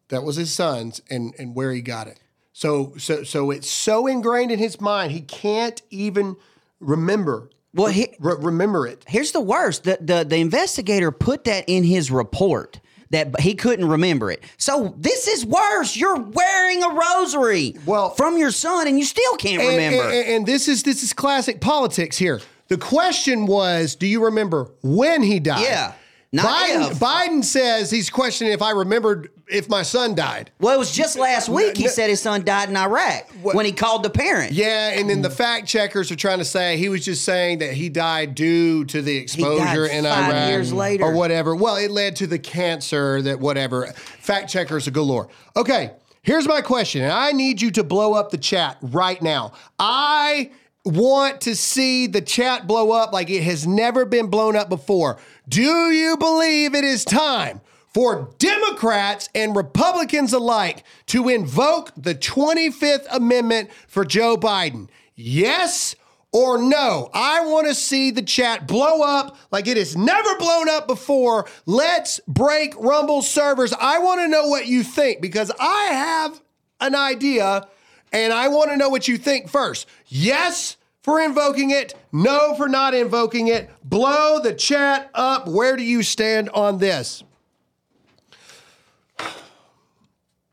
that was his son's and, and where he got it. So so so it's so ingrained in his mind he can't even remember. Well, he, re- remember it. here's the worst. The, the the investigator put that in his report that he couldn't remember it. So this is worse. You're wearing a rosary Well- from your son and you still can't And, remember. and, and this is this is classic politics here. The question was, do you remember when he died? Yeah, not Biden, if. Biden says he's questioning if I remembered if my son died. well, it was just last week he said his son died in Iraq when he called the parent. Yeah, and then the fact checkers are trying to say he was just saying that he died due to the exposure in five Iraq years later. or whatever. Well, it led to the cancer that whatever. Fact checkers are galore. Okay, here's my question, and I need you to blow up the chat right now. I want to see the chat blow up like it has never been blown up before. Do you believe it is time? For Democrats and Republicans alike to invoke the 25th Amendment for Joe Biden. Yes or no? I want to see the chat blow up like it has never blown up before. Let's break Rumble servers. I want to know what you think because I have an idea and I want to know what you think first. Yes for invoking it, no for not invoking it. Blow the chat up. Where do you stand on this?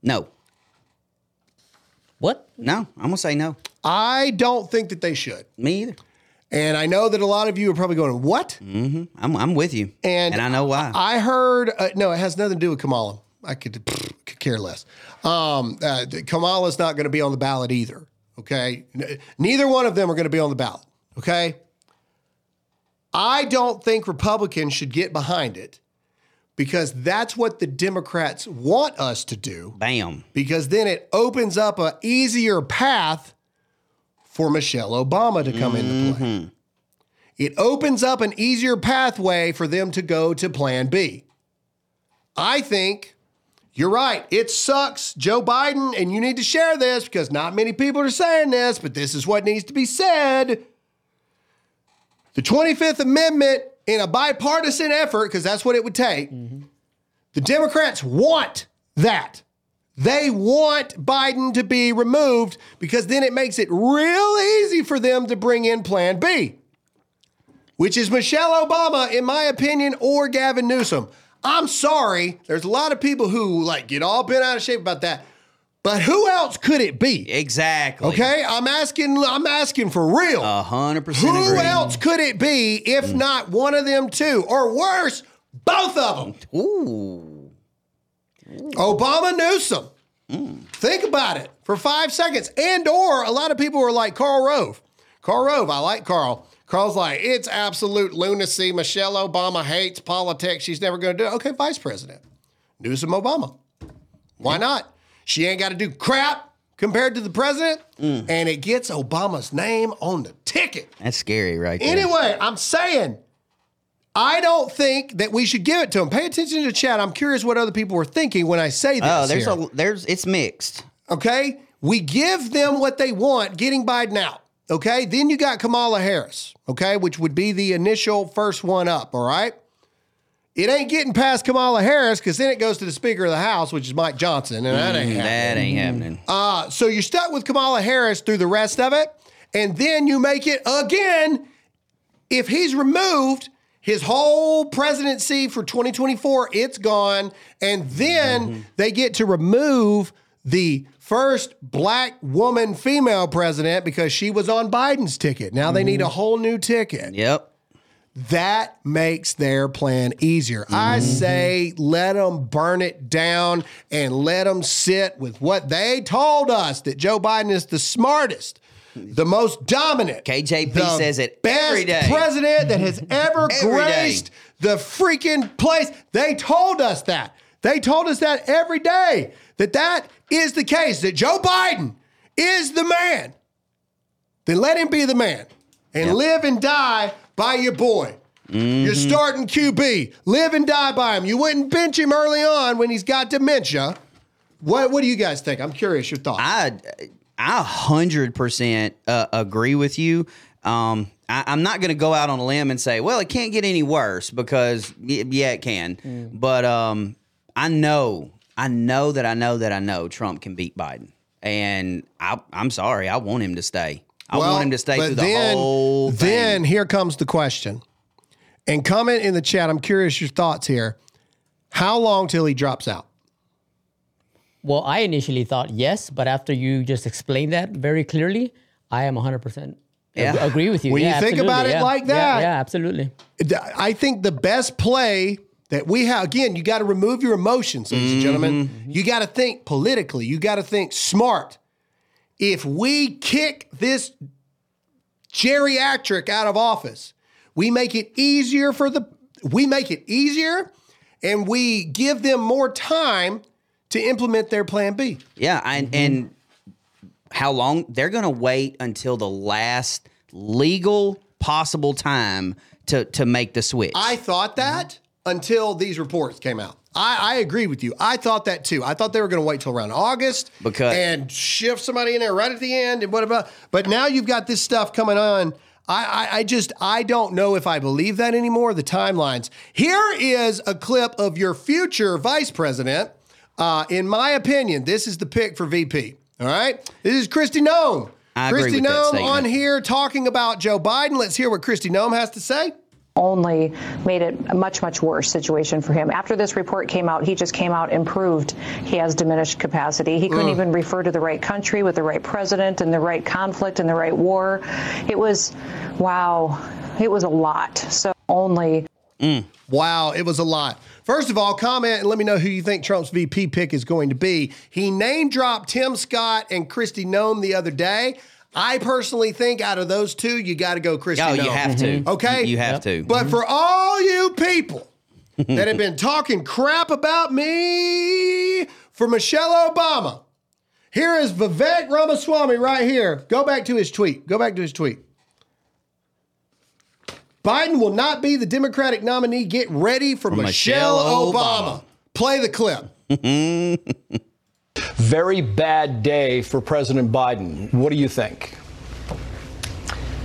No, What? no, I'm gonna say no. I don't think that they should. Me either. And I know that a lot of you are probably going, "What?" I'm I'm with you, And, I know why. I heard uh, no, it has nothing to do with Kamala. I could, pfft, could care less. Um, uh, Kamala's not going to be on the ballot either. Okay, neither one of them are going to be on the ballot. Okay, I don't think Republicans should get behind it because that's what the Democrats want us to do. Bam. Because then it opens up a easier path for Michelle Obama to come into play. Mm-hmm. It opens up an easier pathway for them to go to plan B. I think you're right. It sucks, Joe Biden, and you need to share this because not many people are saying this, but this is what needs to be said. The 25th Amendment, in a bipartisan effort, because that's what it would take, the Democrats want that. They want Biden to be removed because then it makes it real easy for them to bring in Plan B, which is Michelle Obama, in my opinion, or Gavin Newsom. I'm sorry. There's a lot of people who like get all bent out of shape about that. But who else could it be? Exactly. Okay, I'm asking. I'm asking for real. A hundred percent Who agree. else could it be if mm. not one of them two, or worse, both of them? Ooh. Obama Newsom. Mm. Think about it for five seconds. And or a lot of people were like Karl Rove. Karl Rove, I like Karl. Karl's like, it's absolute lunacy. Michelle Obama hates politics. She's never going to do it. Okay, vice president. Newsom Obama. Why not? She ain't got to do crap compared to the president. Mm. And it gets Obama's name on the ticket. That's scary, right there. Anyway, I'm saying I don't think that we should give it to him. Pay attention to the chat. I'm curious what other people were thinking when I say oh, this. Oh, there's here. a there's it's mixed. okay. We give them what they want, getting Biden out. Okay. Then you got Kamala Harris. Okay, which would be the initial first one up. All right. It ain't getting past Kamala Harris because then it goes to the Speaker of the House, which is Mike Johnson, and that ain't happening. That ain't happening. Uh, so you're stuck with Kamala Harris through the rest of it. And then you make it again. If he's removed, his whole presidency for 2024, it's gone. And then they get to remove the first black woman female president because she was on Biden's ticket. Now they need a mm-hmm. whole new ticket. Yep. That makes their plan easier. I mm-hmm. say let them burn it down and let them sit with what they told us that Joe Biden is the smartest, the most dominant. KJP the says it best every day. president that has ever Every day. graced the freaking place. They told us that. They told us that every day that that is the case, that Joe Biden is the man. Then let him be the man and live and die by your boy. Mm-hmm. You're starting QB. Live and die by him. You wouldn't bench him early on when he's got dementia. What What do you guys think? I'm curious your thoughts. I I hundred percent uh, agree with you. Um, I, I'm not going to go out on a limb and say, well, it can't get any worse because yeah, it can. Mm. But um, I know, I know that I know that I know Trump can beat Biden, and I, I'm sorry, I want him to stay. I Well, want him to stay but through the then, whole thing. Then here comes the question. And comment in the chat. I'm curious your thoughts here. How long till he drops out? Well, I initially thought yes, but after you just explained that very clearly, I am 100% Yeah. agree with you. When you think about it yeah. like Yeah, that- Yeah, absolutely. I think the best play that we have, again, you got to remove your emotions, ladies and gentlemen. You got to think politically, you got to think smart. If we kick this geriatric out of office, we make it easier for the, we make it easier and we give them more time to implement their plan B. Yeah, and Mm-hmm. and how long they're going to wait until the last legal possible time to to make the switch. I thought that until these reports came out. I, I agree with you. I thought that too. I thought they were going to wait till around August Because- and shift somebody in there right at the end and whatever. But now you've got this stuff coming on. I, I, I just I don't know if I believe that anymore. The timelines. Here is a clip of your future vice president. Uh, in my opinion, this is the pick for VP. All right, this is Kristi Noem. I agree Kristi with that Noem statement. on here talking about Joe Biden. Let's hear what Kristi Noem has to say. Only made it a much, much worse situation for him. After this report came out, he just came out and proved he has diminished capacity. He couldn't mm. even refer to the right country with the right president and the right conflict and the right war. It was, wow, it was a lot. So only mm. Wow, it was a lot. First of all, comment and let me know who you think Trump's VP pick is going to be. He name dropped Tim Scott and Kristi Noem the other day. I personally think out of those two, you got oh, to go Kristi oh, Noem. you have to. Okay? you, you have to. But mm-hmm. for all you people that have been talking crap about me for Michelle Obama. Here is Vivek Ramaswamy right here. Go back to his tweet. Go back to his tweet. Biden will not be the Democratic nominee. Get ready for, Michelle, Michelle Obama. Obama. Play the clip. Very bad day for President Biden. What do you think?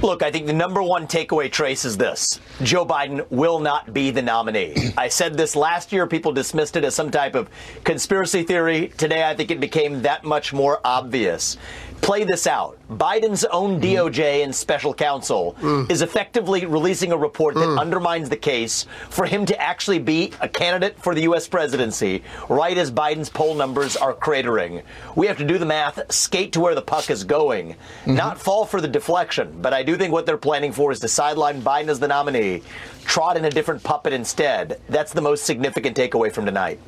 Look, I think the number one takeaway trace is this Joe Biden will not be the nominee. I said this last year. People dismissed it as some type of conspiracy theory. Today, I think it became that much more obvious. Play this out. Biden's own mm-hmm. DOJ and special counsel mm. is effectively releasing a report that mm. undermines the case for him to actually be a candidate for the U.S. presidency, right as Biden's poll numbers are cratering. We have to do the math, skate to where the puck is going, mm-hmm. not fall for the deflection. But I do think what they're planning for is to sideline Biden as the nominee, trot in a different puppet instead. That's the most significant takeaway from tonight.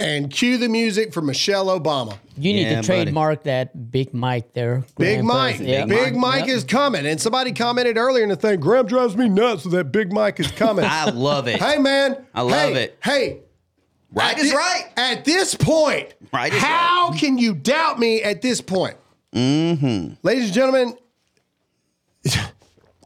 And cue the music for Michelle Obama. You need Yeah, to buddy. trademark that Big Mike there. Big Mike. Presley. Yeah. Big Mike Yep. is coming. And somebody commented earlier in the thing, Graham drives me nuts with that Big Mike is coming. I love it. hey, man. I love Hey, it. Hey. Right at is thi- right. At this point, Right is how can you doubt me at this point? Mm-hmm. Ladies and gentlemen,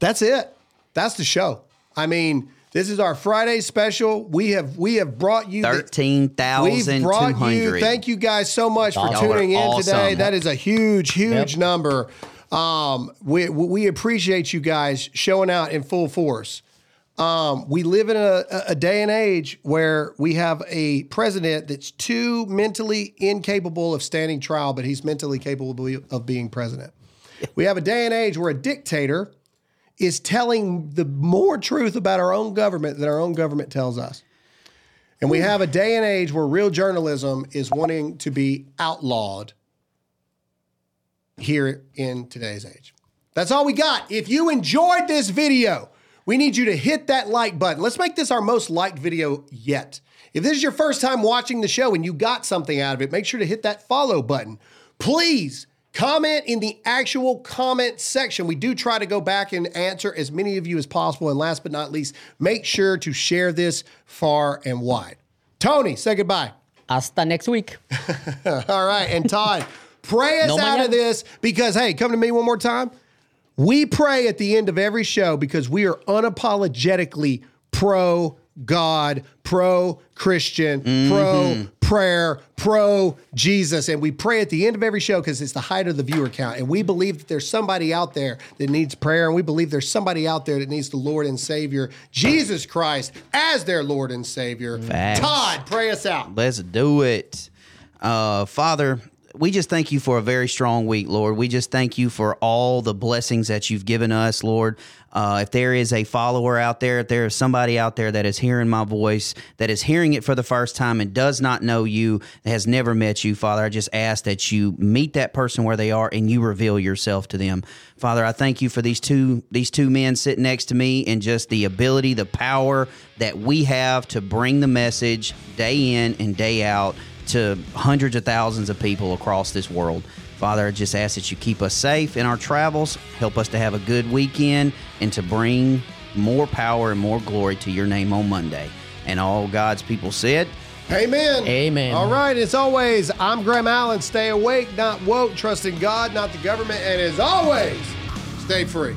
that's it. That's the show. I mean, this is our Friday special. We have we have brought you the- Thirteen thousand We've brought you. Thank you guys so much for Y'all tuning in awesome. today. That is a huge, huge Yep. number. Um, we we appreciate you guys showing out in full force. Um, we live in a, a day and age where we have a president that's too mentally incapable of standing trial, but he's mentally capable of being president. We have a day and age where a dictator is telling the more truth about our own government than our own government tells us. And we have a day and age where real journalism is wanting to be outlawed here in today's age. That's all we got. If you enjoyed this video, we need you to hit that like button. Let's make this our most liked video yet. If this is your first time watching the show and you got something out of it, make sure to hit that follow button. Please comment in the actual comment section. We do try to go back and answer as many of you as possible. And last but not least, make sure to share this far and wide. Tony, say goodbye. Hasta next week. All right. And Todd, pray us No out mañana. of this because, hey, come to me one more time. We pray at the end of every show because we are unapologetically pro God, pro Christian, mm-hmm. pro prayer, pro Jesus. And we pray at the end of every show because it's the height of the viewer count. And we believe that there's somebody out there that needs prayer. And we believe there's somebody out there that needs the Lord and Savior, Jesus Christ, as their Lord and Savior. Facts. Todd, pray us out. Let's do it. Uh, Father, we just thank you for a very strong week, Lord. We just thank you for all the blessings that you've given us, Lord. Uh, if there is a follower out there, if there is somebody out there that is hearing my voice, that is hearing it for the first time and does not know you, has never met you, Father, I just ask that you meet that person where they are and you reveal yourself to them. Father, I thank you for these two these two men sitting next to me and just the ability, the power that we have to bring the message day in and day out to hundreds of thousands of people across this world. Father, I just ask that you keep us safe in our travels, help us to have a good weekend, and to bring more power and more glory to your name on Monday. And all God's people said, Amen. Amen. All right. As always, I'm Graham Allen. Stay awake, not woke. Trust in God, not the government. And as always, stay free.